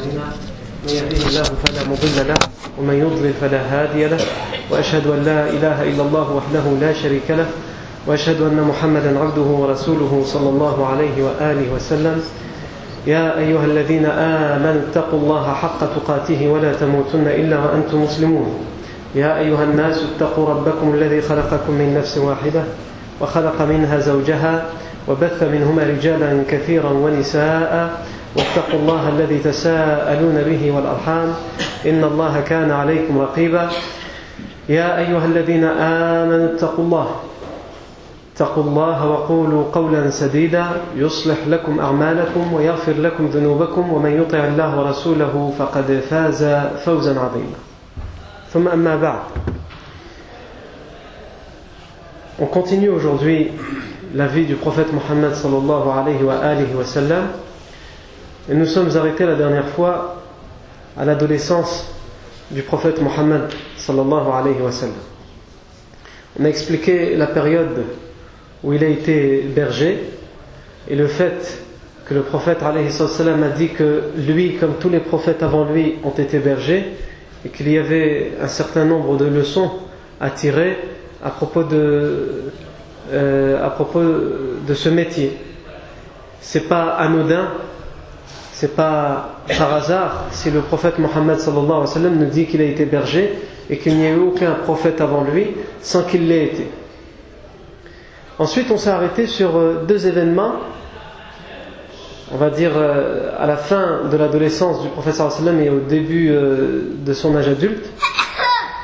أعمالنا من يهده الله فلا مضل له ومن يضلل فلا هادي له. وأشهد أن لا إله إلا الله وحده لا شريك له. وأشهد أن محمدا عبده ورسوله صلى الله عليه وآله وسلم. يا أيها الذين آمنوا اتقوا الله حق تقاته ولا تموتن إلا وأنتم مسلمون. يا أيها الناس اتقوا ربكم الذي خلقكم من نفس واحدة وخلق منها زوجها وبث منهما رجالا كثيرا ونساء. واتقوا الله الذي تساءلون به والأرحام إن الله كان عليكم رقيبا يا أيها الذين آمنوا اتقوا الله اتقوا الله وقولوا قولا سديدا يصلح لكم أعمالكم ويغفر لكم ذنوبكم ومن يطع الله ورسوله فقد فاز فوزا عظيما ثم أما بعد On continue aujourd'hui la vie du prophète Mohammed sallallahu alayhi wa alihi wa sallam. Et nous sommes arrêtés la dernière fois à l'adolescence du prophète Mohammed. On a expliqué la période où il a été berger et le fait que le prophète a dit que lui, comme tous les prophètes avant lui, ont été bergers et qu'il y avait un certain nombre de leçons à tirer à propos de, euh, à propos de ce métier. C'est pas anodin, c'est pas par hasard si le prophète Mohammed nous dit qu'il a été berger et qu'il n'y a eu aucun prophète avant lui sans qu'il l'ait été. Ensuite, on s'est arrêté sur deux événements, on va dire à la fin de l'adolescence du prophète et au début de son âge adulte,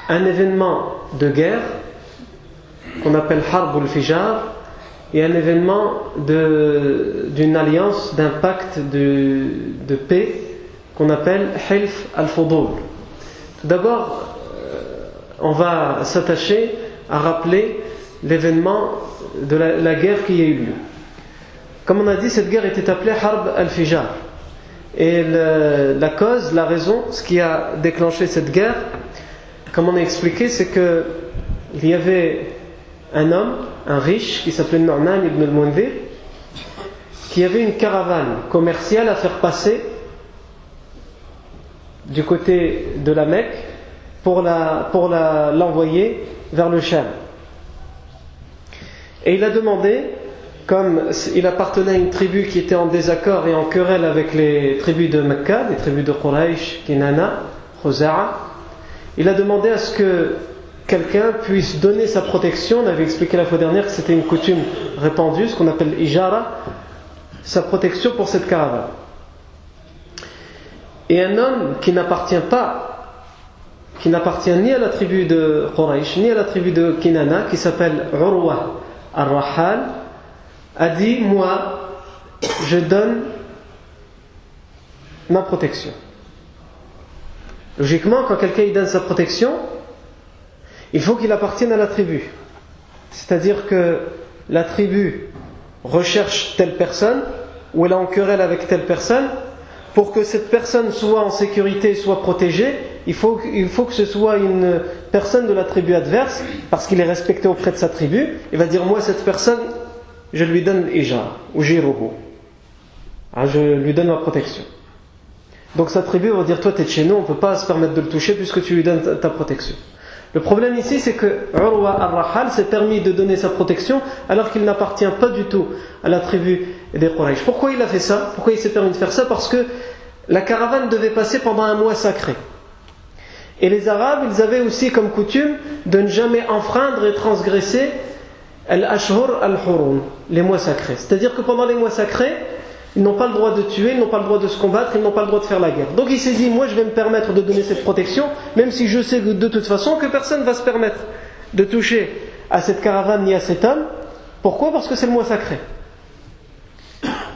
un événement de guerre qu'on appelle Harb al-Fijar et un événement d'une alliance, d'un pacte de, paix qu'on appelle Hilf al-Fudul. Tout d'abord, on va s'attacher à rappeler l'événement de la, guerre qui a eu lieu. Comme on a dit, cette guerre était appelée Harb al-Fijar. Et la cause, la raison, ce qui a déclenché cette guerre, comme on a expliqué, c'est que il y avait un homme, un riche, qui s'appelait Norman ibn al-Mundir, qui avait une caravane commerciale à faire passer du côté de la Mecque pour l'envoyer la, pour vers le Cham. Et il a demandé, comme il appartenait à une tribu qui était en désaccord et en querelle avec les tribus de Mecca, les tribus de Quraysh, Kinana, Khuza'a, il a demandé à ce que quelqu'un puisse donner sa protection. On avait expliqué la fois dernière que c'était une coutume répandue, ce qu'on appelle ijara, sa protection pour cette caravane. Et un homme qui n'appartient pas, qui n'appartient ni à la tribu de Quraysh, ni à la tribu de Kinana, qui s'appelle Urwa al-Rahal, a dit Moi, je donne ma protection. Logiquement, quand quelqu'un donne sa protection, il faut qu'il appartienne à la tribu. C'est-à-dire que la tribu recherche telle personne, ou elle est en querelle avec telle personne, pour que cette personne soit en sécurité, soit protégée, il faut, il faut que ce soit une personne de la tribu adverse, parce qu'il est respecté auprès de sa tribu, il va dire Moi, cette personne, je lui donne Ija, ou Jiruhu. Je lui donne ma protection. Donc sa tribu va dire Toi, tu es de chez nous, on ne peut pas se permettre de le toucher puisque tu lui donnes ta protection. Le problème ici, c'est que Urwa al-Rahal s'est permis de donner sa protection alors qu'il n'appartient pas du tout à la tribu des Quraysh. Pourquoi il a fait ça? Pourquoi il s'est permis de faire ça? Parce que la caravane devait passer pendant un mois sacré. Et les Arabes, ils avaient aussi comme coutume de ne jamais enfreindre et transgresser al-Ashhur al-Hurun, les mois sacrés. C'est-à-dire que pendant les mois sacrés, ils n'ont pas le droit de tuer, ils n'ont pas le droit de se combattre, ils n'ont pas le droit de faire la guerre. Donc il s'est dit, moi je vais me permettre de donner cette protection, même si je sais de toute façon que personne ne va se permettre de toucher à cette caravane ni à cet homme. Pourquoi? Parce que c'est le mois sacré.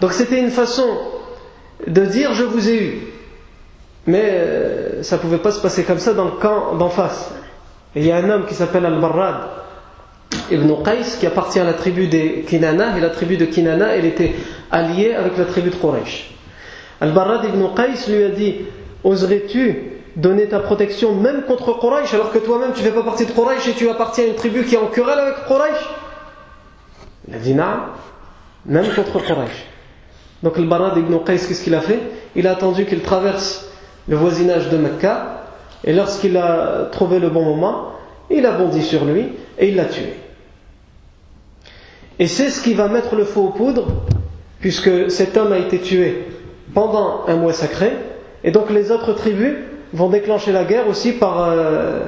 Donc c'était une façon de dire, je vous ai eu. Mais ça ne pouvait pas se passer comme ça dans le camp d'en face. Il y a un homme qui s'appelle Al-Barrad, Ibn Qais qui appartient à la tribu des Kinana et la tribu de Kinana elle était alliée avec la tribu de Quraysh. Al-Barrad ibn Qais lui a dit Oserais-tu donner ta protection même contre Quraysh alors que toi-même tu ne fais pas partie de Quraysh et tu appartiens à une tribu qui est en querelle avec Quraysh? Il a dit Non, même contre Quraysh. Donc Al-Barrad ibn Qais qu'est-ce qu'il a fait? Il a attendu qu'il traverse le voisinage de Mecca, et lorsqu'il a trouvé le bon moment, il a bondi sur lui et il l'a tué. Et c'est ce qui va mettre le feu aux poudres, puisque cet homme a été tué pendant un mois sacré, et donc les autres tribus vont déclencher la guerre aussi euh,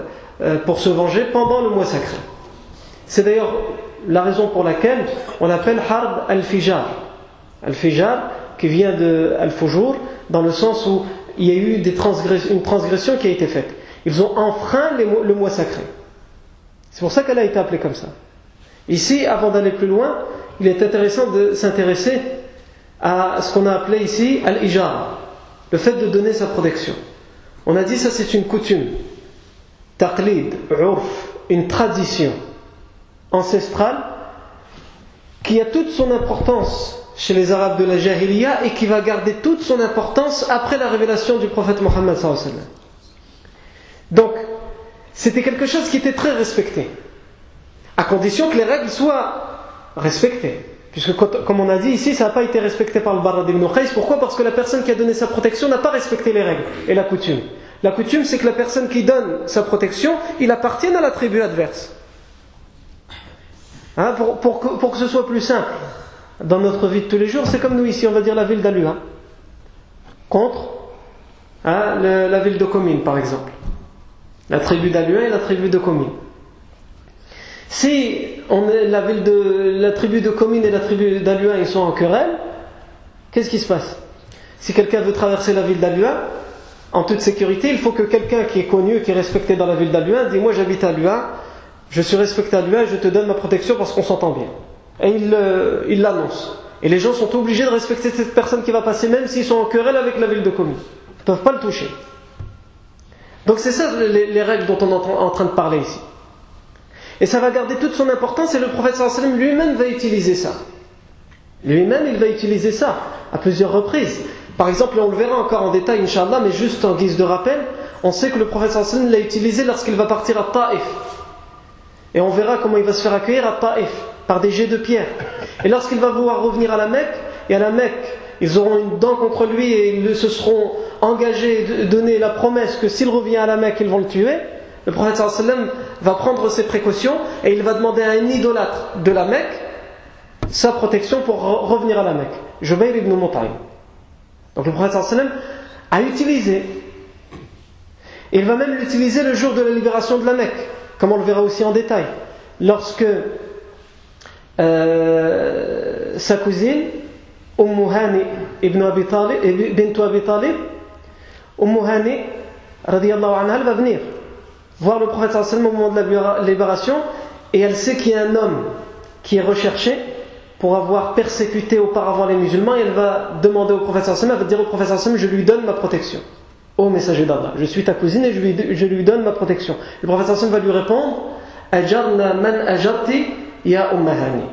euh, pour se venger pendant le mois sacré. C'est d'ailleurs la raison pour laquelle on appelle Harb al-Fijar. Al-Fijar, qui vient de al-Fujur, dans le sens où il y a eu une transgression qui a été faite. Ils ont enfreint le mois sacré. C'est pour ça qu'elle a été appelée comme ça. Ici, avant d'aller plus loin, il est intéressant de s'intéresser à ce qu'on a appelé ici al-Ijar, le fait de donner sa protection. On a dit ça c'est une coutume, taqlid, urf, une tradition ancestrale qui a toute son importance chez les Arabes de la Jahiliya et qui va garder toute son importance après la révélation du prophète Mohammed. Donc, c'était quelque chose qui était très respecté, à condition que les règles soient respectées. Puisque, comme on a dit ici, ça n'a pas été respecté par le Barad ibn. Pourquoi? Parce que la personne qui a donné sa protection n'a pas respecté les règles et la coutume. La coutume, c'est que la personne qui donne sa protection, il appartient à la tribu adverse. Hein, pour, que, ce soit plus simple dans notre vie de tous les jours, c'est comme nous ici, on va dire la ville d'Alua contre hein, la ville de Comines, par exemple. La tribu d'Alua et la tribu de Comines. Si la, tribu de Comines et la tribu d'Alua ils sont en querelle, qu'est-ce qui se passe? Si quelqu'un veut traverser la ville d'Alua, en toute sécurité, il faut que quelqu'un qui est connu, qui est respecté dans la ville d'Alua, dise Moi j'habite à Alua, je suis respecté à Alua et je te donne ma protection parce qu'on s'entend bien. Et il l'annonce. Et les gens sont obligés de respecter cette personne qui va passer, même s'ils sont en querelle avec la ville de Comines. Ils ne peuvent pas le toucher. Donc c'est ça les, règles dont on est en train de parler ici. Et ça va garder toute son importance et le prophète lui-même va utiliser ça. Lui-même, il va utiliser ça à plusieurs reprises. Par exemple, on le verra encore en détail, Inch'Allah, mais juste en guise de rappel, on sait que le prophète l'a utilisé lorsqu'il va partir à Taif. Et on verra comment il va se faire accueillir à Taif, par des jets de pierre. Et lorsqu'il va vouloir revenir à la Mecque, et à la Mecque, ils auront une dent contre lui et ils se seront engagés de donner la promesse que s'il revient à la Mecque, ils vont le tuer. Le prophète va prendre ses précautions et il va demander à un idolâtre de la Mecque sa protection pour revenir à la Mecque. Jubayr ibn Mutaim. Donc le prophète sallam a utilisé. Il va même l'utiliser le jour de la libération de la Mecque, comme on le verra aussi en détail. Lorsque euh, sa cousine, Umm Hani ibn Abi Talib, bint Abi Talib, va venir voir le prophète au moment de la libération et elle sait qu'il y a un homme qui est recherché pour avoir persécuté auparavant les musulmans et elle va demander au prophète elle va dire au prophète je lui donne ma protection. Ô messager d'Allah, je suis ta cousine et je lui, donne ma protection. Le prophète va lui répondre ajarti ya ummahani.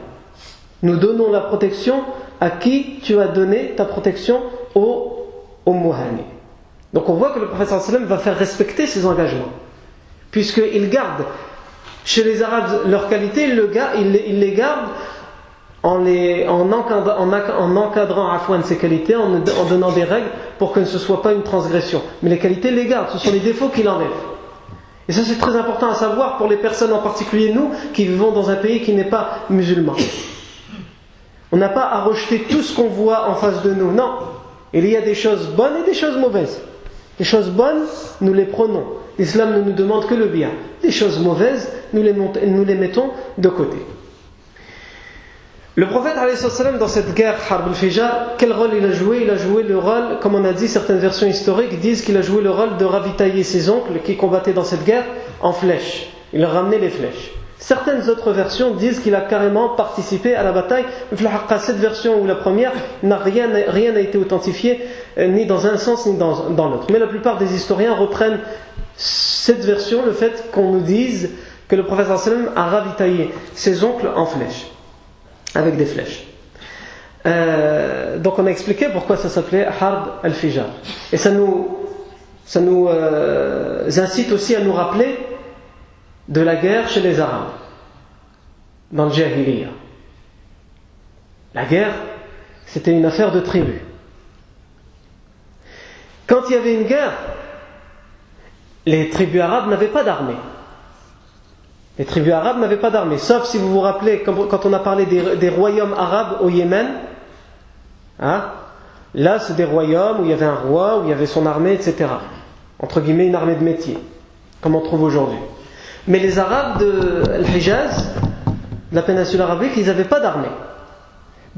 Nous donnons la protection à qui tu as donné ta protection au Ummahani. Donc on voit que le prophète va faire respecter ses engagements puisqu'ils gardent chez les Arabes leur qualité, ils les gardent en, encadrant, en, encadrant de ces qualités, en, donnant des règles pour que ce ne soit pas une transgression. Mais les qualités les gardent, ce sont les défauts qu'ils enlèvent. Et ça c'est très important à savoir pour les personnes, en particulier nous, qui vivons dans un pays qui n'est pas musulman. On n'a pas à rejeter tout ce qu'on voit en face de nous. Non, il y a des choses bonnes et des choses mauvaises. Les choses bonnes, nous les prenons. L'islam ne nous demande que le bien. Les choses mauvaises, nous les, nous les mettons de côté. Le prophète, dans cette guerre Harb al-Fijar, quel rôle il a joué? Il a joué le rôle, comme on a dit, certaines versions historiques disent qu'il a joué le rôle de ravitailler ses oncles qui combattaient dans cette guerre en flèches. Il a ramené les flèches. Certaines autres versions disent qu'il a carrément participé à la bataille. Cette version ou la première, rien n'a été authentifié, euh, ni dans un sens ni dans, dans l'autre. Mais la plupart des historiens reprennent cette version, le fait qu'on nous dise que le prophète a ravitaillé ses oncles en flèches, avec des flèches. Euh, donc on a expliqué pourquoi ça s'appelait Hard al-Fijar. Et ça nous, ça nous euh, incite aussi à nous rappeler de la guerre chez les Arabes, dans le Jahiliya. La guerre, c'était une affaire de tribu. Quand il y avait une guerre, les tribus arabes n'avaient pas d'armée. Les tribus arabes n'avaient pas d'armée, sauf si vous vous rappelez quand on a parlé des, royaumes arabes au Yémen. Hein, là, c'est des royaumes où il y avait un roi, où il y avait son armée, etc. Entre guillemets, une armée de métier, comme on trouve aujourd'hui. Mais les Arabes de Hijaz, de la péninsule arabique, ils n'avaient pas d'armée.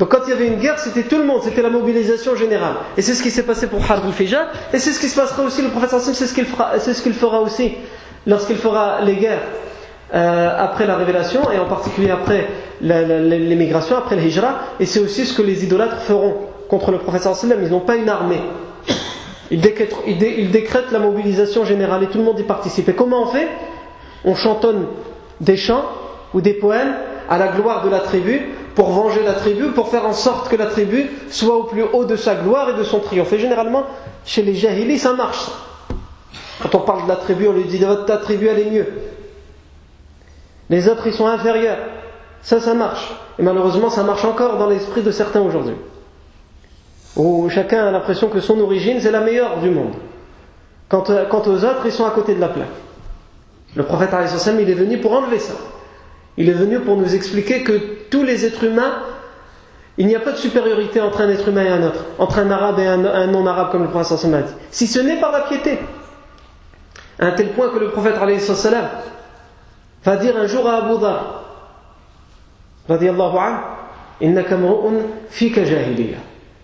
Donc quand il y avait une guerre, c'était tout le monde, c'était la mobilisation générale. Et c'est ce qui s'est passé pour Harb al et c'est ce qui se passera aussi, le prophète c'est ce qu'il fera, c'est ce qu'il fera aussi lorsqu'il fera les guerres euh, après la révélation, et en particulier après l'émigration, après le hijra, et c'est aussi ce que les idolâtres feront contre le prophète ils n'ont pas une armée. Ils décrètent, ils décrètent la mobilisation générale et tout le monde y participe. Et comment on fait? On chantonne des chants ou des poèmes à la gloire de la tribu pour venger la tribu, pour faire en sorte que la tribu soit au plus haut de sa gloire et de son triomphe. Et généralement, chez les jahilis, ça marche. Quand on parle de la tribu, on lui dit ta tribu, elle est mieux. Les autres, ils sont inférieurs. Ça, ça marche. Et malheureusement, ça marche encore dans l'esprit de certains aujourd'hui. Où chacun a l'impression que son origine, c'est la meilleure du monde. Quant, aux autres, ils sont à côté de la plaque. Le prophète, il est venu pour enlever ça. Il est venu pour nous expliquer que tous les êtres humains, il n'y a pas de supériorité entre un être humain et un autre, entre un arabe et un, non-arabe, comme le prophète a dit. Si ce n'est par la piété. À un tel point que le prophète va dire un jour à Abu Dhar,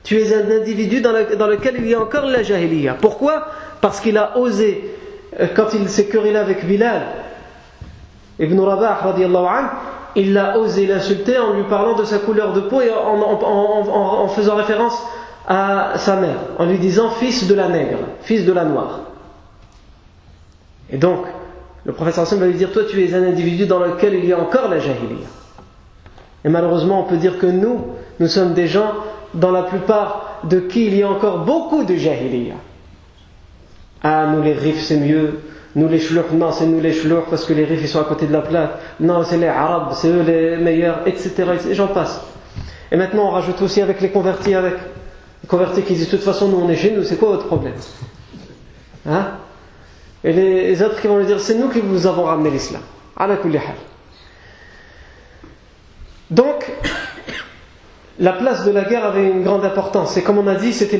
tu es un individu dans, lequel il y a encore la jahiliya. Pourquoi? Parce qu'il a osé, euh, quand il s'est querellé avec Bilal, Ibn Rabah, il a osé l'insulter en lui parlant de sa couleur de peau et en, faisant référence à sa mère, en lui disant fils de la nègre, fils de la noire. Et donc, le professeur Hassan va lui dire Toi, tu es un individu dans lequel il y a encore la jahiliya. Et malheureusement, on peut dire que nous, nous sommes des gens dans la plupart de qui il y a encore beaucoup de jahiliya. Ah, nous les rifs, c'est mieux. Nous les chlouks, non, c'est nous les chlouks parce que les rifs ils sont à côté de la plaque. Non, c'est les arabes, c'est eux les meilleurs, etc. Et j'en passe. Et maintenant, on rajoute aussi avec les convertis, avec les convertis qui disent de toute façon, nous on est chez nous, c'est quoi votre problème? Hein? Et les autres qui vont lui dire, c'est nous qui vous avons ramené l'islam. Donc, la place de la guerre avait une grande importance. Et comme on a dit, c'était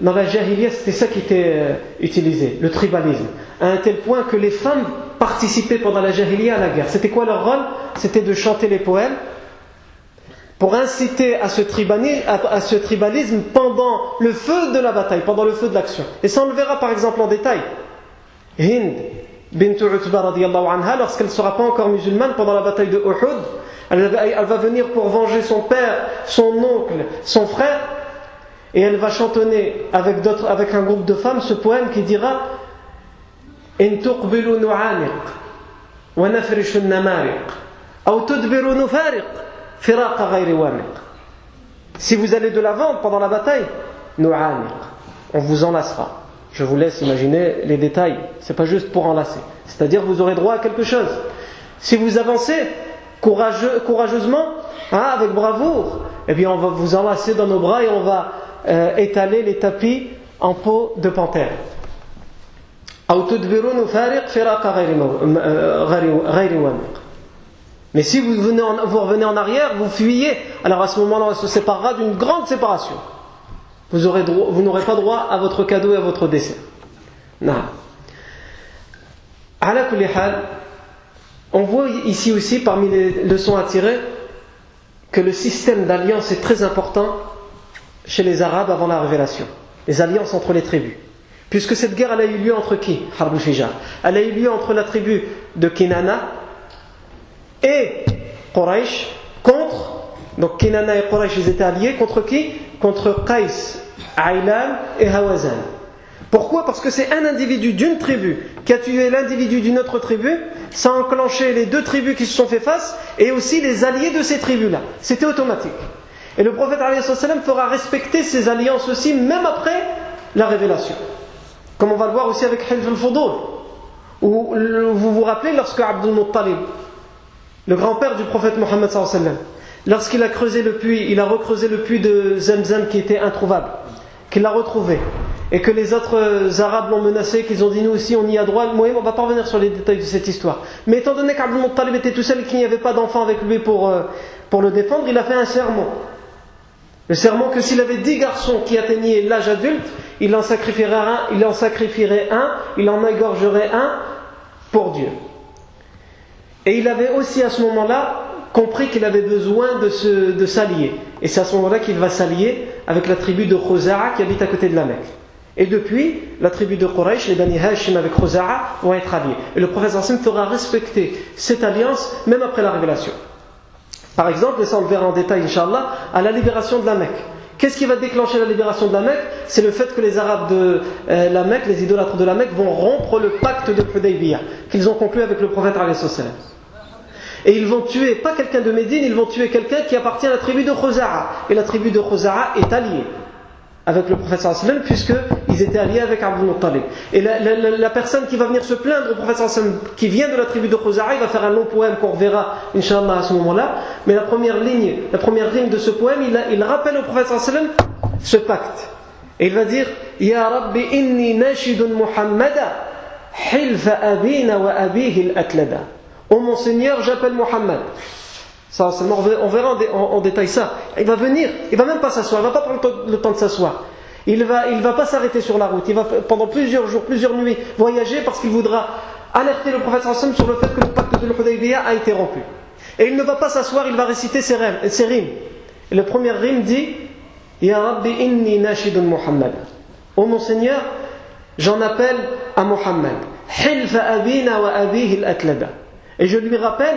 dans la jahiliya, c'était ça qui était euh, utilisé, le tribalisme. À un tel point que les femmes participaient pendant la jahiliya à la guerre. C'était quoi leur rôle? C'était de chanter les poèmes pour inciter à ce, tribalisme pendant le feu de la bataille, pendant le feu de l'action. Et ça on le verra par exemple en détail. Hind bint Utba anha, lorsqu'elle ne sera pas encore musulmane pendant la bataille de Uhud, elle, va venir pour venger son père, son oncle, son frère, et elle va chantonner avec, un groupe de femmes ce poème qui dira Si vous allez de l'avant pendant la bataille, on vous enlacera. Je vous laisse imaginer les détails. C'est pas juste pour enlacer. C'est-à-dire vous aurez droit à quelque chose. Si vous avancez, courageusement, hein, avec bravoure, eh bien on va vous enlacer dans nos bras et on va euh, étaler les tapis en peau de panthère. Mais si vous, venez vous revenez en arrière, vous fuyez, alors à ce moment-là, on se séparera d'une grande séparation. Vous n'aurez pas droit à votre cadeau et à votre dessert. Non. On voit ici aussi, parmi les leçons à tirer, que le système d'alliance est très important chez les Arabes avant la révélation. Les alliances entre les tribus. Puisque cette guerre, a eu lieu entre qui Elle a eu lieu entre la tribu de Kinana et Quraysh contre. Donc Kinana et Quraysh, ils étaient alliés contre qui? Contre Qais, Aylan et Hawazan. Pourquoi? Parce que c'est un individu d'une tribu qui a tué l'individu d'une autre tribu, ça a enclenché les deux tribus qui se sont fait face et aussi les alliés de ces tribus-là. C'était automatique. Et le prophète fera respecter ces alliances aussi, même après la révélation. Comme on va le voir aussi avec Hilf al-Fudul. Vous vous rappelez lorsque Abdul Muttalib, le grand-père du prophète Mohammed lorsqu'il a creusé le puits, il a recreusé le puits de Zamzam qui était introuvable. Qu'il l'a retrouvé, et que les autres euh, Arabes l'ont menacé, qu'ils ont dit nous aussi on y a droit, Moïm, on va pas revenir sur les détails de cette histoire. Mais étant donné qu'Abdul Muttalib était tout seul et qu'il n'y avait pas d'enfant avec lui pour, euh, pour le défendre, il a fait un serment. Le serment que s'il avait dix garçons qui atteignaient l'âge adulte, il en sacrifierait un, il en sacrifierait un, il en égorgerait un pour Dieu. Et il avait aussi à ce moment-là compris qu'il avait besoin de, de s'allier. Et c'est à ce moment-là qu'il va s'allier avec la tribu de Khoza'a qui habite à côté de la Mecque. Et depuis, la tribu de Quraysh, les Bani Hashim avec Khoza'a, vont être alliés. Et le prophète Hassim fera respecter cette alliance même après la révélation. Par exemple, et ça on le verra en détail, Inch'Allah, à la libération de la Mecque. Qu'est-ce qui va déclencher la libération de la Mecque? C'est le fait que les Arabes de euh, la Mecque, les idolâtres de la Mecque, vont rompre le pacte de Hudaybiyah qu'ils ont conclu avec le prophète et ils vont tuer, pas quelqu'un de Médine, ils vont tuer quelqu'un qui appartient à la tribu de Khoza'a. Et la tribu de Khoza'a est alliée avec le prophète sallam puisqu'ils étaient alliés avec Abdul Muttalib. Et la, personne qui va venir se plaindre au prophète qui vient de la tribu de Khoza'a, il va faire un long poème qu'on reverra, Inch'Allah, à ce moment-là. Mais la première ligne, la première ligne de ce poème, il, rappelle au prophète sallam ce pacte. Et il va dire Ya Rabbi inni nashidun Muhammada hilfa abina wa. Oh mon Seigneur, j'appelle Mohammed. Ça, on verra en, détail ça. Il va venir, il va même pas s'asseoir, il va pas prendre le temps de s'asseoir. Il va, il va pas s'arrêter sur la route. Il va pendant plusieurs jours, plusieurs nuits voyager parce qu'il voudra alerter le prophète sur le fait que le pacte de l'Hudaybiyah a été rompu. Et il ne va pas s'asseoir, il va réciter ses, rimes. Et le premier rime dit Ya Rabbi inni nashidun Muhammad. Oh mon Seigneur, j'en appelle à Muhammad. Hilfa abina wa al-atlada. Et je lui rappelle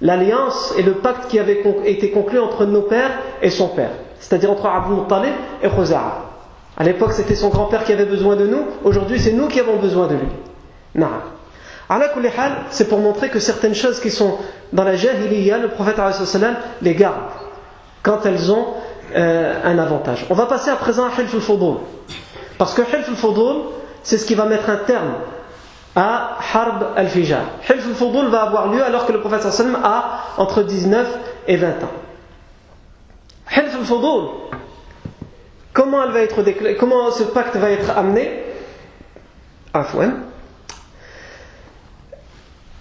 l'alliance et le pacte qui avait été conclu entre nos pères et son père, c'est-à-dire entre Abu Muttalib et Khuza'a. À l'époque, c'était son grand-père qui avait besoin de nous, aujourd'hui, c'est nous qui avons besoin de lui. Na'am. C'est pour montrer que certaines choses qui sont dans la jahiliya, le prophète les garde quand elles ont euh, un avantage. On va passer à présent à Hilf al Parce que Hilf al c'est ce qui va mettre un terme à Harb al-Fijar. Hilf al-Fudul va avoir lieu alors que le prophète sallam a entre 19 et 20 ans. Hilf al-Fudul, comment, ce pacte va être amené? Afwan.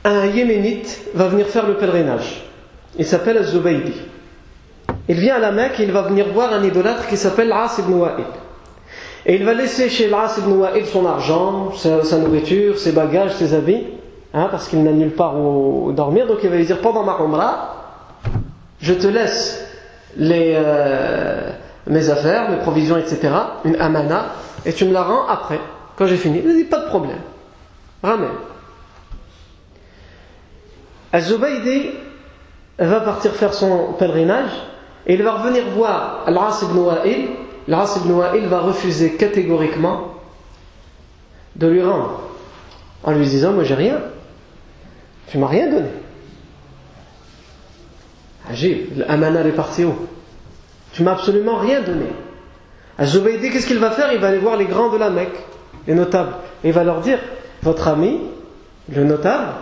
Un Yéménite va venir faire le pèlerinage. Il s'appelle Zubaydi. Il vient à la Mecque et il va venir voir un idolâtre qui s'appelle As ibn. Et il va laisser chez l'As ibn Wa'il son argent, sa, nourriture, ses bagages, ses habits, hein, parce qu'il n'a nulle part où dormir. Donc il va lui dire pendant ma umrah, je te laisse les, euh, mes affaires, mes provisions, etc., une amana, et tu me la rends après, quand j'ai fini. Il dit pas de problème. Ramène. Az-Zubaydi va partir faire son pèlerinage et il va revenir voir Al-As ibn Wa'il l'As ibn va refuser catégoriquement de lui rendre en lui disant Moi j'ai rien, tu m'as rien donné. Agib, l'amana est parti où? Tu m'as absolument rien donné. Azubaydi, qu'est-ce qu'il va faire? Il va aller voir les grands de la Mecque, les notables, et il va leur dire Votre ami, le notable,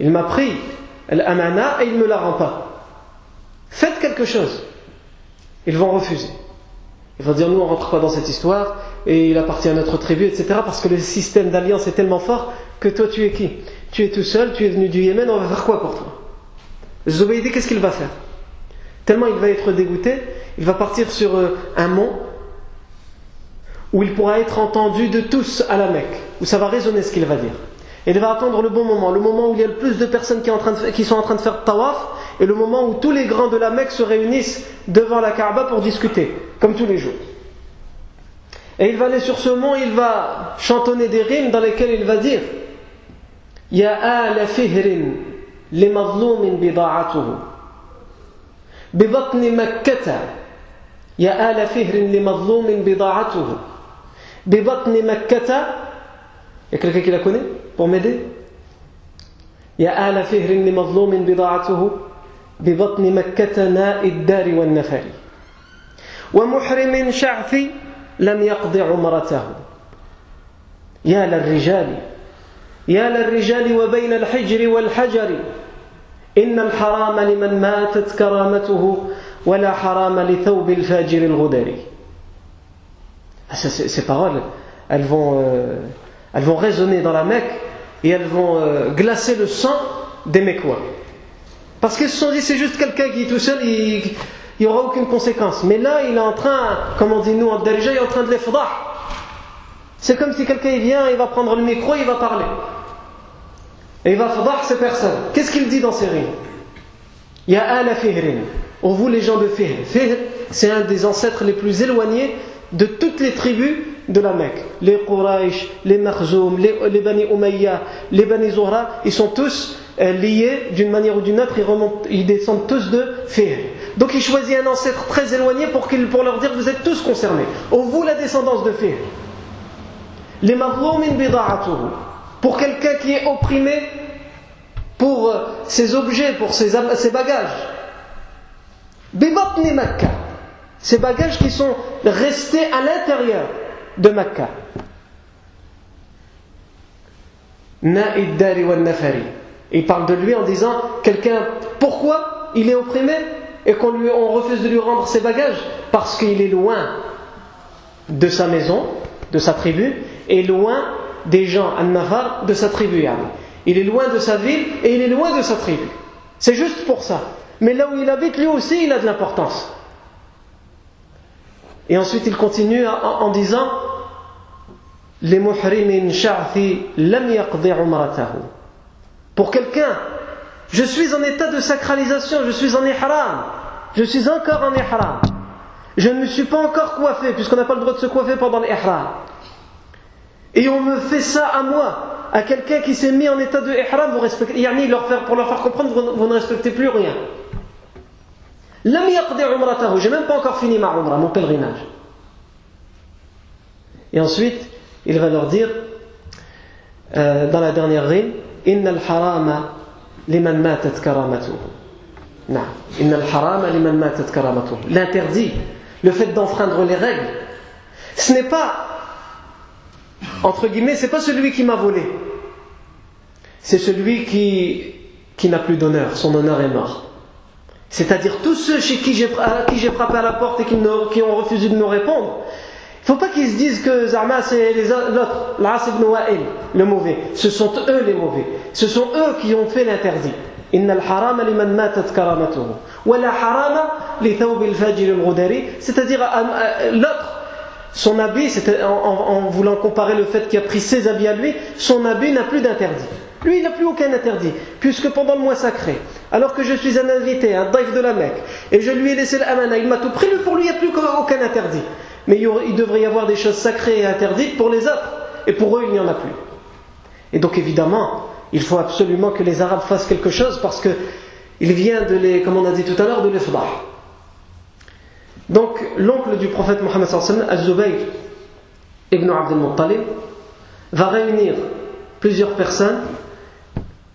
il m'a pris l'amana et il ne me la rend pas. Faites quelque chose. Ils vont refuser. Il va dire nous on rentre pas dans cette histoire et il appartient à notre tribu, etc. Parce que le système d'alliance est tellement fort que toi tu es qui? Tu es tout seul, tu es venu du Yémen, on va faire quoi pour toi? Zoubaydi, qu'est-ce qu'il va faire? Tellement il va être dégoûté, il va partir sur euh, un mont où il pourra être entendu de tous à la Mecque, où ça va résonner ce qu'il va dire. Et il va attendre le bon moment, le moment où il y a le plus de personnes qui, qui sont en train de faire tawaf, et le moment où tous les grands de la Mecque se réunissent devant la Kaaba pour discuter, comme tous les jours. Et il va aller sur ce mont, il va chantonner des rimes dans lesquelles il va dire Ya ala fihrin li mazlumin bida'atuhu ببطن مكة يا آل فهر لمظلوم بضاعته ببطن مكة Il y a quelqu'un qui la connaît pour m'aider يا آل فهر لمظلوم بضاعته ببطن مكة ناء الدار والنفر ومحرم شعث لم يقض عمرته. يا للرجال يا للرجال وبين الحجر والحجر إن الحرام لمن ماتت كرامته ولا حرام لثوب الفاجر الغدر. Ah, ces, paroles, elles vont, euh, elles vont résonner dans la Mecque et elles vont euh, glacer le sang des Mecquois. Parce qu'ils se sont dit, c'est juste quelqu'un qui est tout seul, il n'y aura aucune conséquence. Mais là, il est en train, comme on dit nous en il est en train de les. C'est comme si quelqu'un vient, il va prendre le micro, il va parler. Et il va foutre ces personnes. Qu'est-ce qu'il dit dans ces rimes? Il y a Ala Fihrin. On vous les gens de Fihr. Fihr, c'est un des ancêtres les plus éloignés de toutes les tribus de la Mecque. Les Quraysh, les Makhzoum, les, Bani Umayya, les Bani Zohra, ils sont tous euh, liés d'une manière ou d'une autre, ils, remontent, ils descendent tous de Fihr. Donc il choisit un ancêtre très éloigné pour, pour leur dire vous êtes tous concernés. Au vous la descendance de Fihr. Les Makhzoumin bida'atuhu. Pour quelqu'un qui est opprimé pour euh, ses objets, pour ses, ses bagages. Bibatni Makkah ces bagages qui sont restés à l'intérieur de Mecca. Il parle de lui en disant quelqu'un, pourquoi il est opprimé et qu'on lui, refuse de lui rendre ses bagages? Parce qu'il est loin de sa maison, de sa tribu, et loin des gens, An-Nafar, de sa tribu. Il est loin de sa ville et il est loin de sa tribu. C'est juste pour ça. Mais là où il habite, lui aussi, il a de l'importance. Et ensuite il continue en, disant Pour quelqu'un, je suis en état de sacralisation, je suis en ihram, je suis encore en ihram. Je ne me suis pas encore coiffé, puisqu'on n'a pas le droit de se coiffer pendant l'ihram. Et on me fait ça à moi, à quelqu'un qui s'est mis en état de ihram, vous respectez, leur faire, pour leur faire comprendre, vous, vous ne respectez plus rien. J'ai même pas encore fini ma umrah, mon pèlerinage. Et ensuite, il va leur dire, euh, dans la dernière rime, Inna al-harama liman matat karamatuhu. Inna al-harama liman matat karamatuhu. L'interdit, le fait d'enfreindre les règles, ce n'est pas, entre guillemets, c'est pas celui qui m'a volé. C'est celui qui, qui n'a plus d'honneur, son honneur est mort. C'est-à-dire tous ceux chez qui j'ai frappé à la porte et qui, ont refusé de nous répondre, il ne faut pas qu'ils se disent que Zama c'est l'autre, l'As ibn Wa'il, le mauvais. Ce sont eux les mauvais. Ce sont eux qui ont fait l'interdit. C'est-à-dire euh, euh, l'autre, son habit, en, voulant comparer le fait qu'il a pris ses habits à lui, son habit n'a plus d'interdit. Lui, il n'a plus aucun interdit, puisque pendant le mois sacré, alors que je suis un invité, un daif de la Mecque, et je lui ai laissé l'amana, il m'a tout pris, pour lui, il n'y a plus aucun interdit. Mais il devrait y avoir des choses sacrées et interdites pour les autres, et pour eux, il n'y en a plus. Et donc, évidemment, il faut absolument que les Arabes fassent quelque chose, parce que il vient de les, comme on a dit tout à l'heure, de les foutre. Donc, l'oncle du prophète Mohammed Az-Zubayr ibn Abdel Muttalib, va réunir plusieurs personnes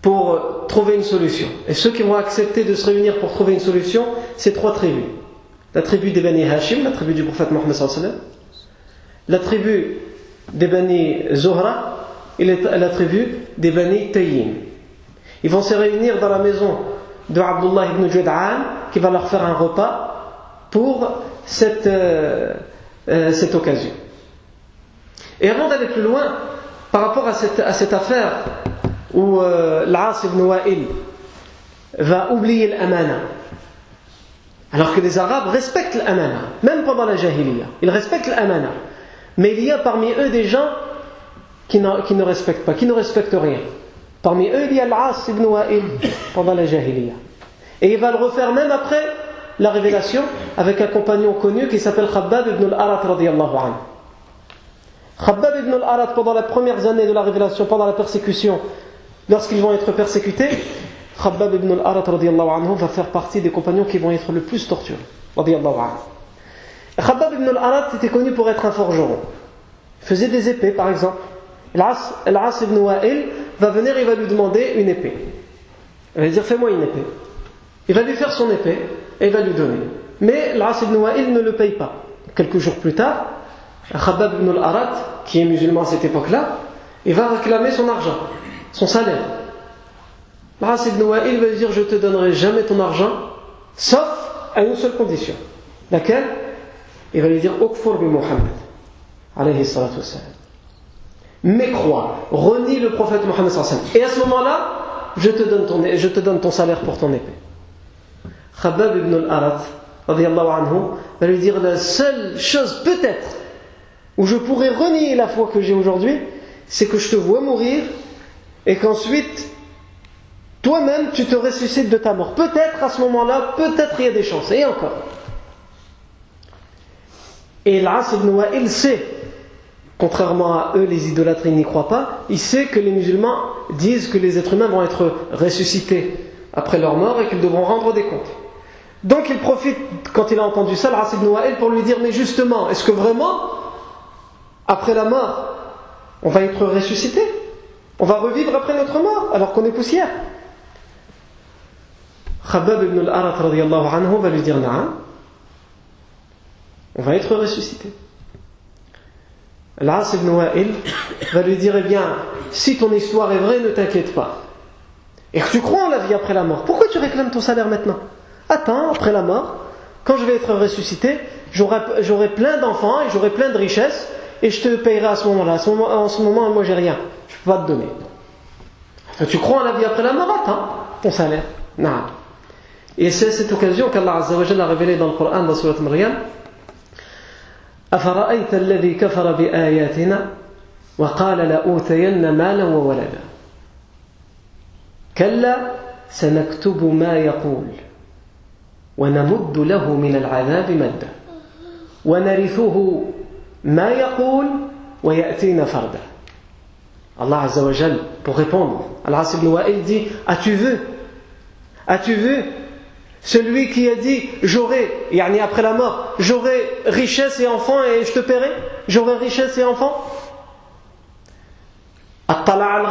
pour trouver une solution. Et ceux qui vont accepter de se réunir pour trouver une solution, c'est trois tribus. La tribu des Bani Hashim, la tribu du prophète Mohammed la tribu des Bani Zohra et la tribu des Bani Tayyim. Ils vont se réunir dans la maison de Abdullah ibn Jud'an qui va leur faire un repas pour cette, euh, euh, occasion. Et avant d'aller plus loin, par rapport à cette, à cette affaire où euh, l'As ibn Wa'il va oublier l'amana. Alors que les Arabes respectent l'amana, même pendant la jahiliya. Ils respectent l'amana. Mais il y a parmi eux des gens qui ne, respectent pas, qui ne respectent rien. Parmi eux, il y a l'As ibn Wa'il pendant la jahiliya. Et il va le refaire même après la révélation avec un compagnon connu qui s'appelle Khabbab ibn al-Arat radiyallahu anhu. Khabbab ibn al-Arat pendant les premières années de la révélation, pendant la persécution, lorsqu'ils vont être persécutés, Khabbab ibn al-Arat va faire partie des compagnons qui vont être le plus torturés. Khabbab ibn al-Arat était connu pour être un forgeron. Il faisait des épées par exemple. Al-As ibn Wa'il va venir et va lui demander une épée. Il va lui dire fais-moi une épée. Il va lui faire son épée et il va lui donner. Mais Al-As ibn Wa'il ne le paye pas. Quelques jours plus tard, Khabbab ibn al-Arat, qui est musulman à cette époque-là, il va réclamer son argent son salaire. L'As ibn Wa'il va dire Je te donnerai jamais ton argent, sauf à une seule condition. Laquelle? Il va lui dire Okfur bi Muhammad. alayhi salatu mécroit, renie le prophète Mohammed et à ce moment-là, je te donne ton, je te donne ton salaire pour ton épée. Khabab ibn al-Arat, anhu, va lui dire la seule chose peut-être où je pourrais renier la foi que j'ai aujourd'hui, c'est que je te vois mourir et qu'ensuite toi-même tu te ressuscites de ta mort. Peut-être à ce moment-là, peut-être il y a des chances, et encore. Et l'As ibn Wa'il sait, contrairement à eux, les idolâtres, n'y croient pas, il sait que les musulmans disent que les êtres humains vont être ressuscités après leur mort et qu'ils devront rendre des comptes. Donc il profite, quand il a entendu ça, l'As ibn pour lui dire Mais justement, est-ce que vraiment, après la mort, on va être ressuscité? On va revivre après notre mort, alors qu'on est poussière? Khabab ibn al-Arat anhu va lui dire Na'am, on va être ressuscité. L'As ibn Wa'il va lui dire Eh bien, si ton histoire est vraie, ne t'inquiète pas. Et que tu crois en la vie après la mort, pourquoi tu réclames ton salaire maintenant? Attends, après la mort, quand je vais être ressuscité, j'aurai plein d'enfants et j'aurai plein de richesses et je te payerai à ce moment-là. En ce moment, moi j'ai rien. Je ne peux pas te donner. Tu crois en la vie après la mort Attends, ton salaire. Non. Et c'est cette occasion qu'Allah a révélé dans le Coran, dans Surat Maryam. أفرأيت الذي كفر بآياتنا وقال لأوتين مالا وولدا كلا سنكتب ما يقول ونمد له من العذاب مدا ونرثه ما يقول ويأتينا فردا Allah Azza wa Jal, pour répondre, Allah Wa'il dit As-tu vu As-tu vu Celui qui a dit j'aurai, yani après la mort, j'aurai richesse et enfants et je te paierai? J'aurai richesse et enfants? Attala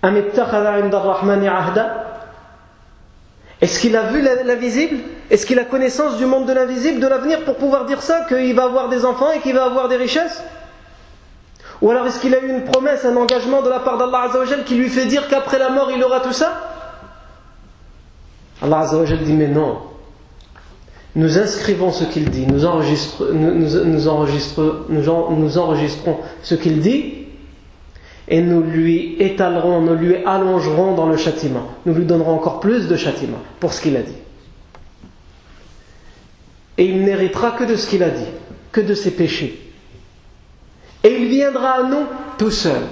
ahda? Est-ce qu'il a vu l'invisible Est-ce qu'il a connaissance du monde de l'invisible, de l'avenir, pour pouvoir dire ça, qu'il va avoir des enfants et qu'il va avoir des richesses? Ou alors est-ce qu'il a eu une promesse, un engagement de la part d'Allah qui lui fait dire qu'après la mort il aura tout ça? Allah Azzawajal dit mais non. Nous inscrivons ce qu'il dit, nous, enregistrons, nous, enregistrons ce qu'il dit et nous lui étalerons, nous lui allongerons dans le châtiment. Nous lui donnerons encore plus de châtiment pour ce qu'il a dit. Et il n'héritera que de ce qu'il a dit, que de ses péchés. Et il viendra à nous tout seul.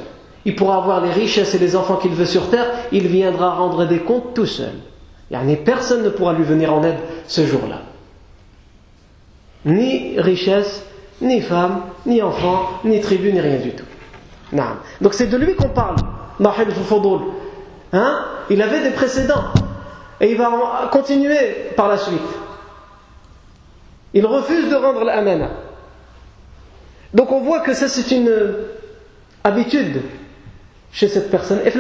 Il pourra avoir les richesses et les enfants qu'il veut sur terre, il viendra rendre des comptes tout seul. Personne ne pourra lui venir en aide ce jour-là. Ni richesse, ni femme, ni enfant, ni tribu, ni rien du tout. Donc c'est de lui qu'on parle. Hein? Il avait des précédents. Et il va continuer par la suite. Il refuse de rendre l'amana. Donc on voit que ça c'est une habitude chez cette personne. Et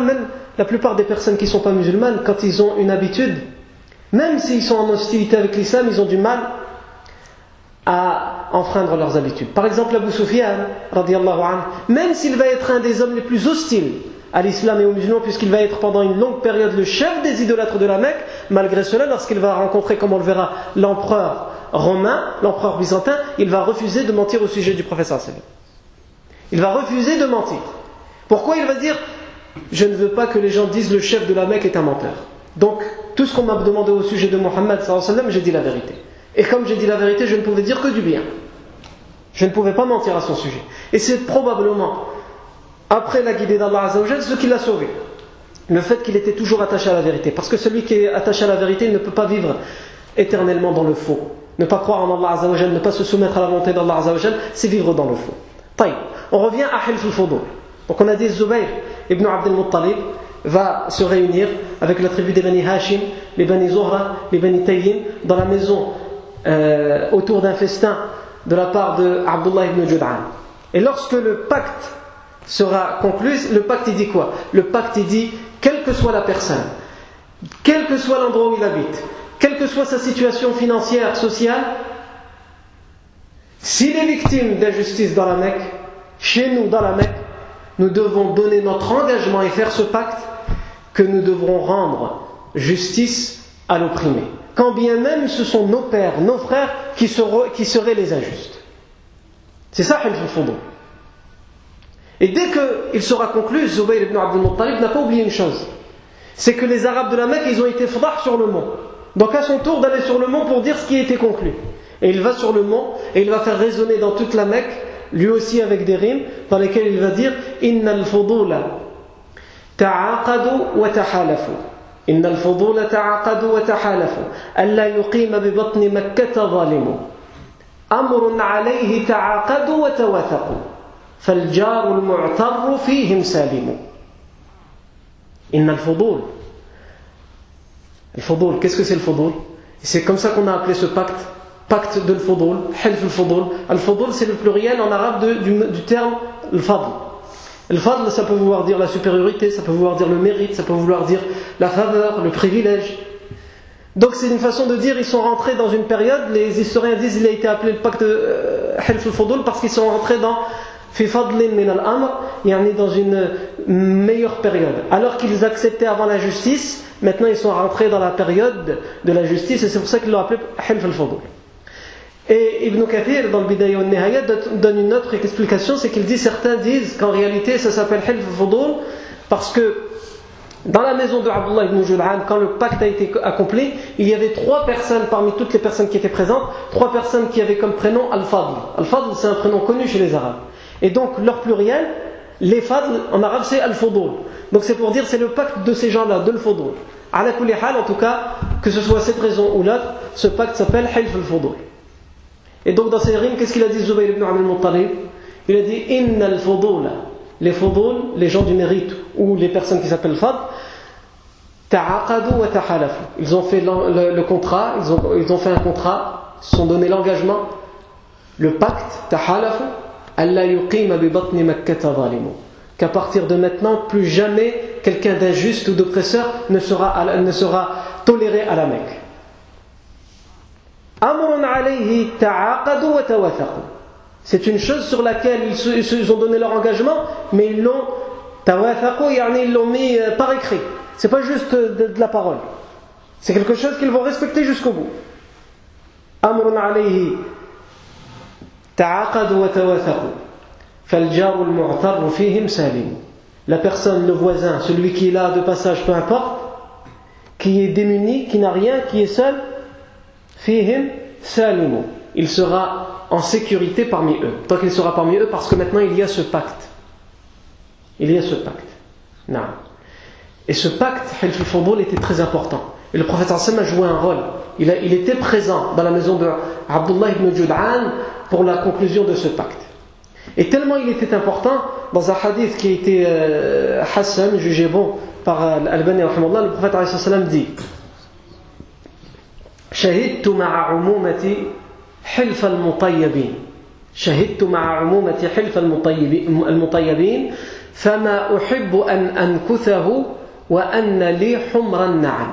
même la plupart des personnes qui ne sont pas musulmanes, quand ils ont une habitude, même s'ils sont en hostilité avec l'islam, ils ont du mal à enfreindre leurs habitudes. Par exemple, Abu Sufyan, même s'il va être un des hommes les plus hostiles à l'islam et aux musulmans, puisqu'il va être pendant une longue période le chef des idolâtres de la Mecque, malgré cela, lorsqu'il va rencontrer, comme on le verra, l'empereur romain, l'empereur byzantin, il va refuser de mentir au sujet du professeur Il va refuser de mentir. Pourquoi il va dire Je ne veux pas que les gens disent le chef de la Mecque est un menteur. Donc, tout ce qu'on m'a demandé au sujet de Mohammed, j'ai dit la vérité. Et comme j'ai dit la vérité, je ne pouvais dire que du bien. Je ne pouvais pas mentir à son sujet. Et c'est probablement, après la guidée d'Allah Azzawajal, ce qui l'a sauvé. Le fait qu'il était toujours attaché à la vérité. Parce que celui qui est attaché à la vérité ne peut pas vivre éternellement dans le faux. Ne pas croire en Allah Azzawajal, ne pas se soumettre à la volonté d'Allah Azzawajal, c'est vivre dans le faux. Taï. On revient à Hilf al Donc on a dit Zubayr ibn Abdel Muttalib va se réunir avec la tribu des Bani Hashim, les Bani Zohra, les Bani Tayyim, dans la maison euh, autour d'un festin de la part de Abdullah ibn Jud'an. Et lorsque le pacte sera conclu, le pacte il dit quoi? Le pacte il dit, quelle que soit la personne, quel que soit l'endroit où il habite, quelle que soit sa situation financière, sociale, s'il est victime d'injustice dans la Mecque, chez nous dans la Mecque, nous devons donner notre engagement et faire ce pacte que nous devrons rendre justice à l'opprimé quand bien même ce sont nos pères, nos frères qui seraient, les injustes. C'est ça Hilf al Et dès qu'il sera conclu, Zubayr ibn Abdul Muttalib n'a pas oublié une chose c'est que les Arabes de la Mecque, ils ont été sur le mont. Donc à son tour d'aller sur le mont pour dire ce qui a été conclu. Et il va sur le mont et il va faire résonner dans toute la Mecque, lui aussi avec des rimes, dans lesquelles il va dire Inna al-fudula ta'aqadu wa tahalafu. Ta'aqadu wa tahalafu. Alla yuqima bi batni makkata zalimu. أمر عليه تعاقدوا وتوثقوا فالجار المعتر فيهم سالم Inna al-fudul. Al-fudul, qu'est-ce que c'est le fudul C'est comme ça qu'on a appelé ce pacte, pacte de al-fudul, half al-fudul. Al-fudul, c'est le pluriel en arabe du, terme al-fadl. Al-fadl, ça peut vouloir dire la supériorité, ça peut vouloir dire le mérite, ça peut vouloir dire la faveur, le privilège. Donc c'est une façon de dire ils sont rentrés dans une période, les historiens disent qu'il a été appelé le pacte euh, al-fudul parce qu'ils sont rentrés dans dans une meilleure période. Alors qu'ils acceptaient avant la justice, maintenant ils sont rentrés dans la période de la justice et c'est pour ça qu'ils l'ont appelé Hilf al-Fudul. Et Ibn Kathir, dans le Bidayah al-Nihaya, donne une autre explication, c'est qu'il dit, certains disent qu'en réalité ça s'appelle Hilf al-Fudul parce que dans la maison de Abdullah ibn Jul'an, quand le pacte a été accompli, il y avait trois personnes parmi toutes les personnes qui étaient présentes, trois personnes qui avaient comme prénom Al-Fadl. Al-Fadl, c'est un prénom connu chez les Arabes. Et donc leur pluriel, les fadl en arabe c'est al-fudul. Donc c'est pour dire c'est le pacte de ces gens-là, de al-fudul. À en tout cas, que ce soit cette raison ou l'autre, ce pacte s'appelle hilf al-fudul. Et donc dans ces rimes, qu'est-ce qu'il a dit Zubayr ibn Abdul Muttalib? Il a dit Inna al-fudula. Les fudul, les gens du mérite ou les personnes qui s'appellent fadl, ta'aqadu wa tahalafu. Ils ont fait le, contrat, ils ont, fait un contrat, se sont donné l'engagement, le pacte, tahalafu, qu'à partir de maintenant, plus jamais quelqu'un d'injuste ou d'oppresseur ne sera toléré à la Mecque. C'est une chose sur laquelle ils, ont donné leur engagement, mais ils l'ont ils l'ont mis euh, par écrit. C'est pas juste de, de la parole. C'est quelque chose qu'ils vont respecter jusqu'au bout. La personne, le voisin, celui qui est là de passage, peu importe, qui est démuni, qui n'a rien, qui est seul, fihim salimu. Il sera en sécurité parmi eux. Tant qu'il sera parmi eux, parce que maintenant il y a ce pacte. Il y a ce pacte. Non. Et ce pacte, Hilf al était très important. Et le prophète Hassan a joué un rôle. Il, était présent dans la maison de Abdullah ibn Jud'an pour la conclusion de ce pacte. Et tellement il était important, dans un hadith qui a été euh, Hassan, jugé bon par Al-Bani, le prophète sallam dit شهدت مع عمومتي حلف المطيبين شهدت مع عمومتي حلف المطيبين فما أحب أن أنكثه وأن لي حمر النعم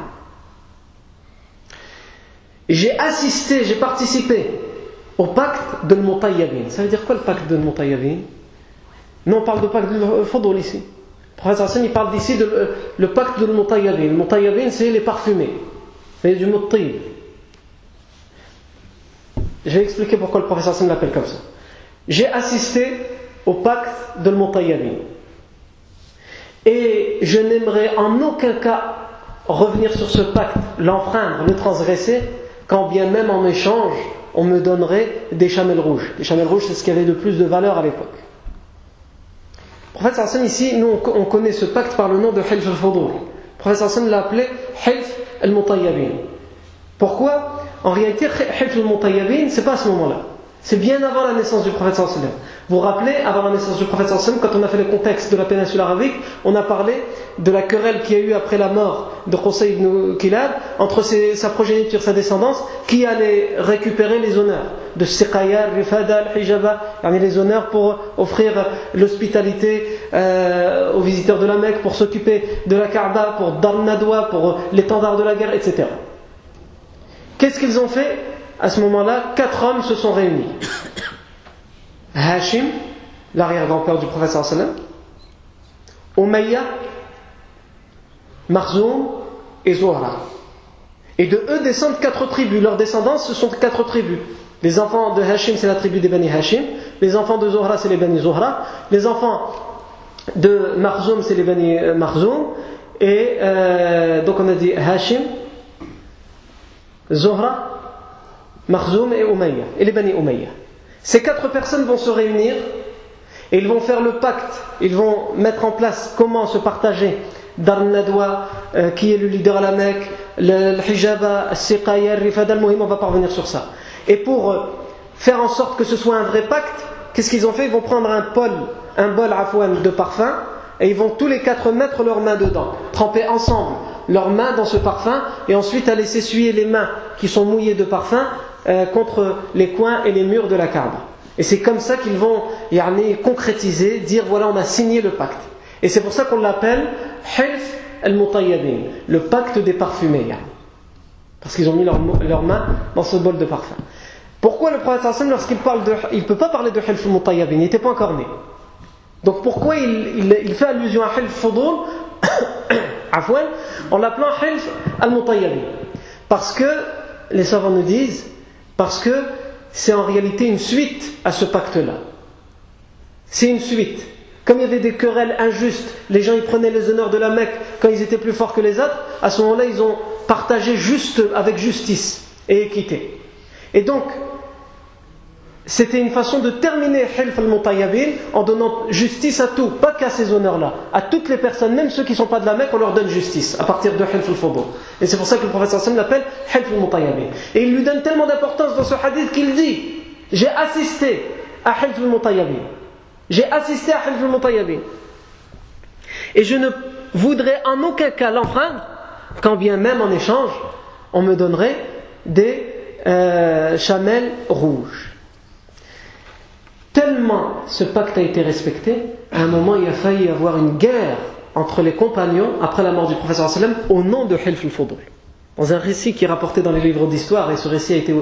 J'ai assisté, j'ai participé au pacte de l'Mutayyabin. Ça veut dire quoi le pacte de l'Mutayyabin Non, on parle de pacte de Fadol ici. Le professeur il parle d'ici de le pacte de l'Mutayyabin. Le Mutayyabin, c'est les parfumés. C'est du Mutayyib. Je vais expliquer pourquoi le professeur Hassan l'appelle comme ça. J'ai assisté au pacte de l'Mutayyabin. Et je n'aimerais en aucun cas revenir sur ce pacte, l'enfreindre, le transgresser, quand bien même en échange on me donnerait des chamelles rouges. Les chamelles rouges, c'est ce qui avait de plus de valeur à l'époque. Le prophète Hassan, ici, nous, on connaît ce pacte par le nom de Hilf al-Fudul. Le prophète Hassan l'a appelé Hilf al-Mutayyabin. Pourquoi? En réalité, Hilf al-Mutayyabin, c'est pas à ce moment-là. C'est bien avant la naissance du prophète sallam. Vous vous rappelez, avant la naissance du prophèt sallam, quand on a fait le contexte de la péninsule arabique, on a parlé de la querelle qu'il y a eu après la mort de Qusay ibn Kilab entre sa progéniture, sa descendance, qui allait récupérer les honneurs de Siqaya, Rifada, Hijaba, les honneurs pour offrir l'hospitalité euh, aux visiteurs de la Mecque, pour s'occuper de la Kaaba, pour Nadwa, pour l'étendard de la guerre, etc. Qu'est-ce qu'ils ont fait à ce moment-là, quatre hommes se sont réunis. Hashim, l'arrière-grand-père du professeur sallam, Umayya, Marzoum et Zohra. Et de eux descendent quatre tribus. Leurs descendants, ce sont quatre tribus. Les enfants de Hashim, c'est la tribu des Bani Hashim. Les enfants de Zohra, c'est les Bani Zohra. Les enfants de Marzoum, c'est les Bani euh, Marzoum. Et euh, donc on a dit Hashim, Zohra, Marzoum et Umayya. Et les Bani Umayya. Ces quatre personnes vont se réunir et ils vont faire le pacte. Ils vont mettre en place comment se partager Dar Nadwa, euh, qui est le leader à la Mecque, le, Hijaba, le Rifad al-Muhim, on va parvenir sur ça. Et pour euh, faire en sorte que ce soit un vrai pacte, qu'est-ce qu'ils ont fait? Ils vont prendre un bol, un bol de parfum, et ils vont tous les quatre mettre leurs mains dedans, tremper ensemble leurs mains dans ce parfum, et ensuite aller s'essuyer les mains qui sont mouillées de parfum euh, contre les coins et les murs de la Kaaba. Et c'est comme ça qu'ils vont yani, concrétiser, dire voilà, on a signé le pacte. Et c'est pour ça qu'on l'appelle Hilf al-Mutayyadin, le pacte des parfumés. Parce qu'ils ont mis leurs mains dans ce bol de parfum. Pourquoi le prophète lorsqu'il parle de. Il ne peut pas parler de Hilf al-Mutayyadin, il n'était pas encore né. Donc pourquoi il, fait allusion à Hilf Fudul en l'appelant Hilf al-Mutayyadin Parce que, les savants nous disent, parce que c'est en réalité une suite à ce pacte-là. C'est une suite. Comme il y avait des querelles injustes, les gens ils prenaient les honneurs de la Mecque quand ils étaient plus forts que les autres, à ce moment-là ils ont partagé juste avec justice et équité. Et donc, c'était une façon de terminer Hilf al-Mutayyabin en donnant justice à tout, pas qu'à ces honneurs-là. À toutes les personnes, même ceux qui ne sont pas de la Mecque, on leur donne justice à partir de Hilf al Et c'est pour ça que le prophète sallam l'appelle Hilf al-Mutayyabin. Et il lui donne tellement d'importance dans ce hadith qu'il dit J'ai assisté à Hilf al-Mutayyabin. J'ai assisté à Hilf al-Mutayyabin. Et je ne voudrais en aucun cas l'enfreindre, quand bien même en échange, on me donnerait des euh, chamelles rouges. Tellement ce pacte a été respecté, à un moment il a failli y avoir une guerre entre les compagnons après la mort du professeur sallam au nom de Hilf al-Fudul. Dans un récit qui est rapporté dans les livres d'histoire, et ce récit a été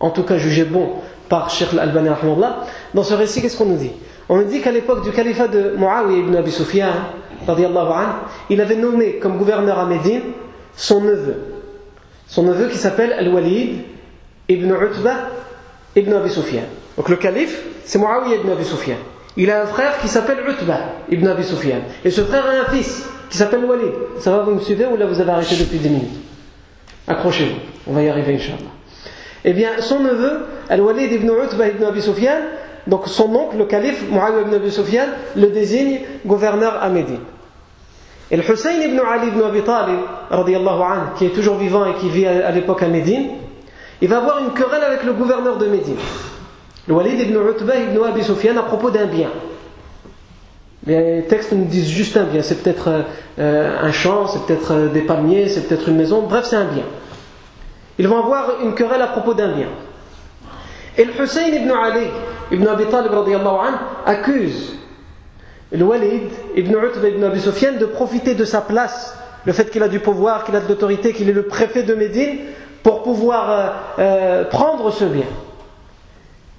en tout cas jugé bon par Sheikh al-Albani dans ce récit qu'est-ce qu'on nous dit? On nous dit qu'à l'époque du califat de Muawiyah ibn Abi Sufyan, il avait nommé comme gouverneur à Médine son neveu. Son neveu qui s'appelle Al-Walid ibn Utbah ibn Abi Sufyan. Donc le calife, c'est Muawiyah ibn Abi Sufyan. Il a un frère qui s'appelle Utbah ibn Abi Sufyan. Et ce frère a un fils qui s'appelle Walid. Ça va, vous me suivez ou là vous avez arrêté depuis 10 minutes Accrochez-vous, on va y arriver, Inch'Allah. Eh bien, son neveu, Al-Walid ibn Utbah ibn Abi Sufyan, donc son oncle, le calife Muawiyah ibn Abi Sufyan, le désigne gouverneur à Médine. Et le Hussein ibn Ali ibn Abi Talib, anhu, qui est toujours vivant et qui vit à l'époque à Médine, il va avoir une querelle avec le gouverneur de Médine. Le Walid ibn Utbah ibn Abi Sufyan à propos d'un bien. Les textes nous disent juste un bien. C'est peut-être euh, un champ, c'est peut-être euh, des palmiers, c'est peut-être une maison. Bref, c'est un bien. Ils vont avoir une querelle à propos d'un bien. Et le Hussein ibn Ali ibn Abi Talib anhu, accuse le Walid ibn Utbah ibn Abi Sufyan de profiter de sa place, le fait qu'il a du pouvoir, qu'il a de l'autorité, qu'il est le préfet de Médine, pour pouvoir euh, prendre ce bien.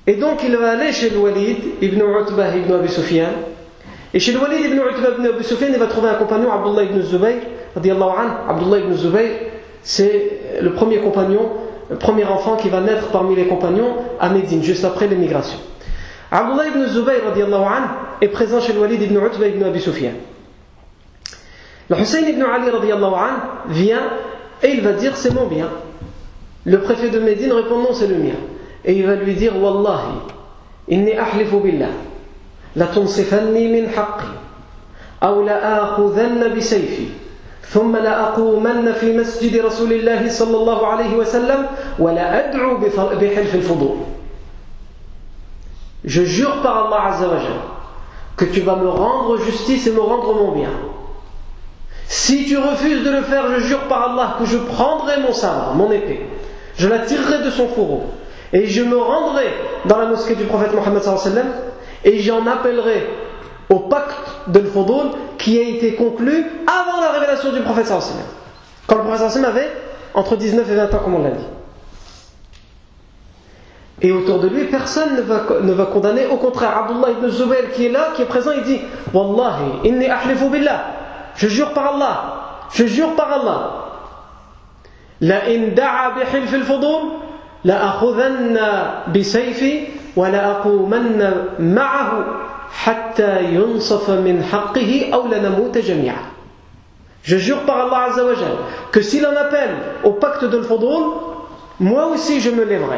Et donc il va aller chez le Walid ibn Utbah ibn Abi Sufyan. Et chez le Walid ibn Utbah ibn Abi Sufyan, il va trouver un compagnon, Abdullah ibn Zubayr. Abdullah ibn Zubayr, c'est le premier compagnon, le premier enfant qui va naître parmi les compagnons à Médine, juste après l'émigration. Abdullah ibn Zubayr est présent chez le Walid ibn Utbah ibn Abi Sufyan. Le Hussein ibn Ali vient et il va dire c'est mon bien. Le préfet de Médine répond non, c'est le mien et il va lui dire Wallahi, inni ahlifu billah, la tunsifanni min haqqi, أو لآخذن بسيفي ثم لأقومن في مسجد رسول الله صلى الله عليه وسلم ولأدعو بحلف الفضول Je jure par Allah Azzawajal que tu vas me rendre justice et me rendre mon bien. Si tu refuses de le faire, je jure par Allah que je prendrai mon sabre, mon épée, je la tirerai de son fourreau et je me rendrai dans la mosquée du prophète Mohammed sallam et j'en appellerai au pacte de l'Fodul qui a été conclu avant la révélation du prophète sallam. Quand le prophète sallam avait entre 19 et 20 ans, comme on l'a dit. Et autour de lui, personne ne va, ne va condamner. Au contraire, Abdullah ibn Zubair qui est là, qui est présent, il dit Wallahi, inni ahlifu billah. Je jure par Allah. Je jure par Allah. La in da'a لأخذن بسيفي ولأقومن معه حتى ينصف من حقه أو لنموت جميعا Je jure par Allah Azzawajal que s'il en appelle au pacte de l'Fadul, moi aussi je me lèverai.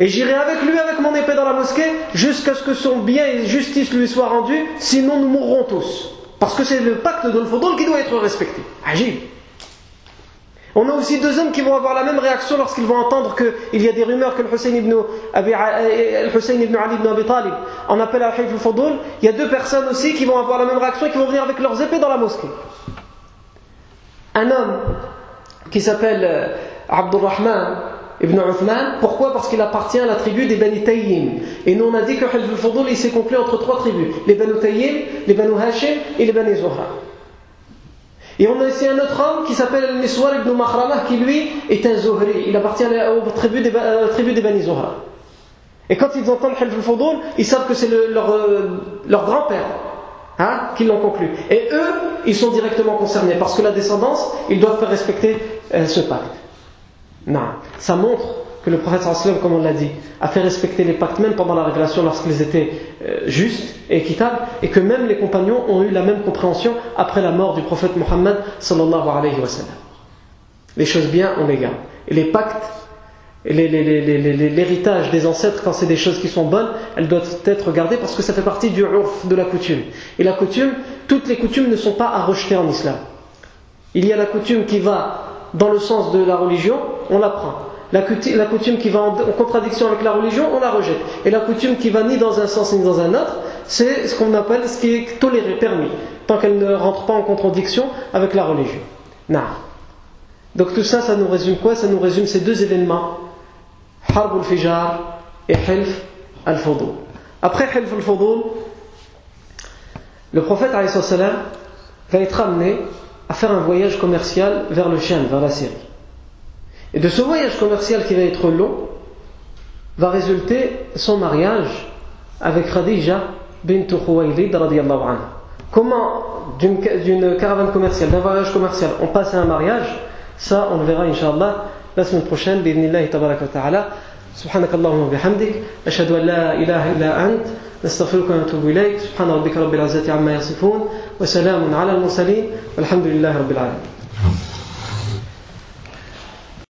Et j'irai avec lui avec mon épée dans la mosquée jusqu'à ce que son bien et justice lui soient rendus, sinon nous mourrons tous. Parce que c'est le pacte de l'Fadul qui doit être respecté. Agib. On a aussi deux hommes qui vont avoir la même réaction lorsqu'ils vont entendre qu'il y a des rumeurs que le Hussein ibn, Abi, euh, Hussein ibn Ali ibn Abi Talib en appelle à Haïf al Il y a deux personnes aussi qui vont avoir la même réaction et qui vont venir avec leurs épées dans la mosquée. Un homme qui s'appelle euh, Abdurrahman ibn Uthman, pourquoi? Parce qu'il appartient à la tribu des Bani Tayyim. Et nous on a dit que Haïf al il s'est conclu entre trois tribus les Banu Tayyim, les Banu Hashim et les Zuhra. Et on a ici un autre homme qui s'appelle Miswar ibn qui lui est un Zuhri. Il appartient à la tribu des, tribu des Bani. Et quand ils entendent Half al ils savent que c'est leur, euh, leur grand-père hein, qui l'ont conclu. Et eux, ils sont directement concernés parce que la descendance, ils doivent faire respecter euh, ce pacte. Non, ça montre que le prophète comme on l'a dit, a fait respecter les pactes même pendant la révélation lorsqu'ils étaient euh, justes et équitables, et que même les compagnons ont eu la même compréhension après la mort du prophète Mohammed sallallahu alayhi wa sallam. Les choses bien, on les garde. Et les pactes, l'héritage des ancêtres, quand c'est des choses qui sont bonnes, elles doivent être gardées parce que ça fait partie du urf, de la coutume. Et la coutume, toutes les coutumes ne sont pas à rejeter en islam. Il y a la coutume qui va dans le sens de la religion, on la prend. La coutume, qui va en, contradiction avec la religion, on la rejette. Et la coutume qui va ni dans un sens ni dans un autre, c'est ce qu'on appelle ce qui est toléré, permis, tant qu'elle ne rentre pas en contradiction avec la religion. Donc tout ça, ça nous résume quoi? Ça nous résume ces deux événements Harb al-Fijar et Hilf al-Fudul. Après Hilf al-Fudul, le prophète va être amené à faire un voyage commercial vers le Chien, vers la Syrie. Et de ce voyage commercial qui va être long, va résulter son mariage avec Khadija bint Khuwaylid radiyallahu anha. Comment d'une caravane commerciale, d'un voyage commercial, on passe à un mariage, ça on le verra inshallah la semaine prochaine, bi'idnillahi tabaraka wa ta'ala. سبحانك اللهم وبحمدك أشهد أن لا إله إلا أنت نستغفرك ونتوب إليك سبحان ربك رب العزة عما يصفون وسلام على المرسلين والحمد لله رب العالمين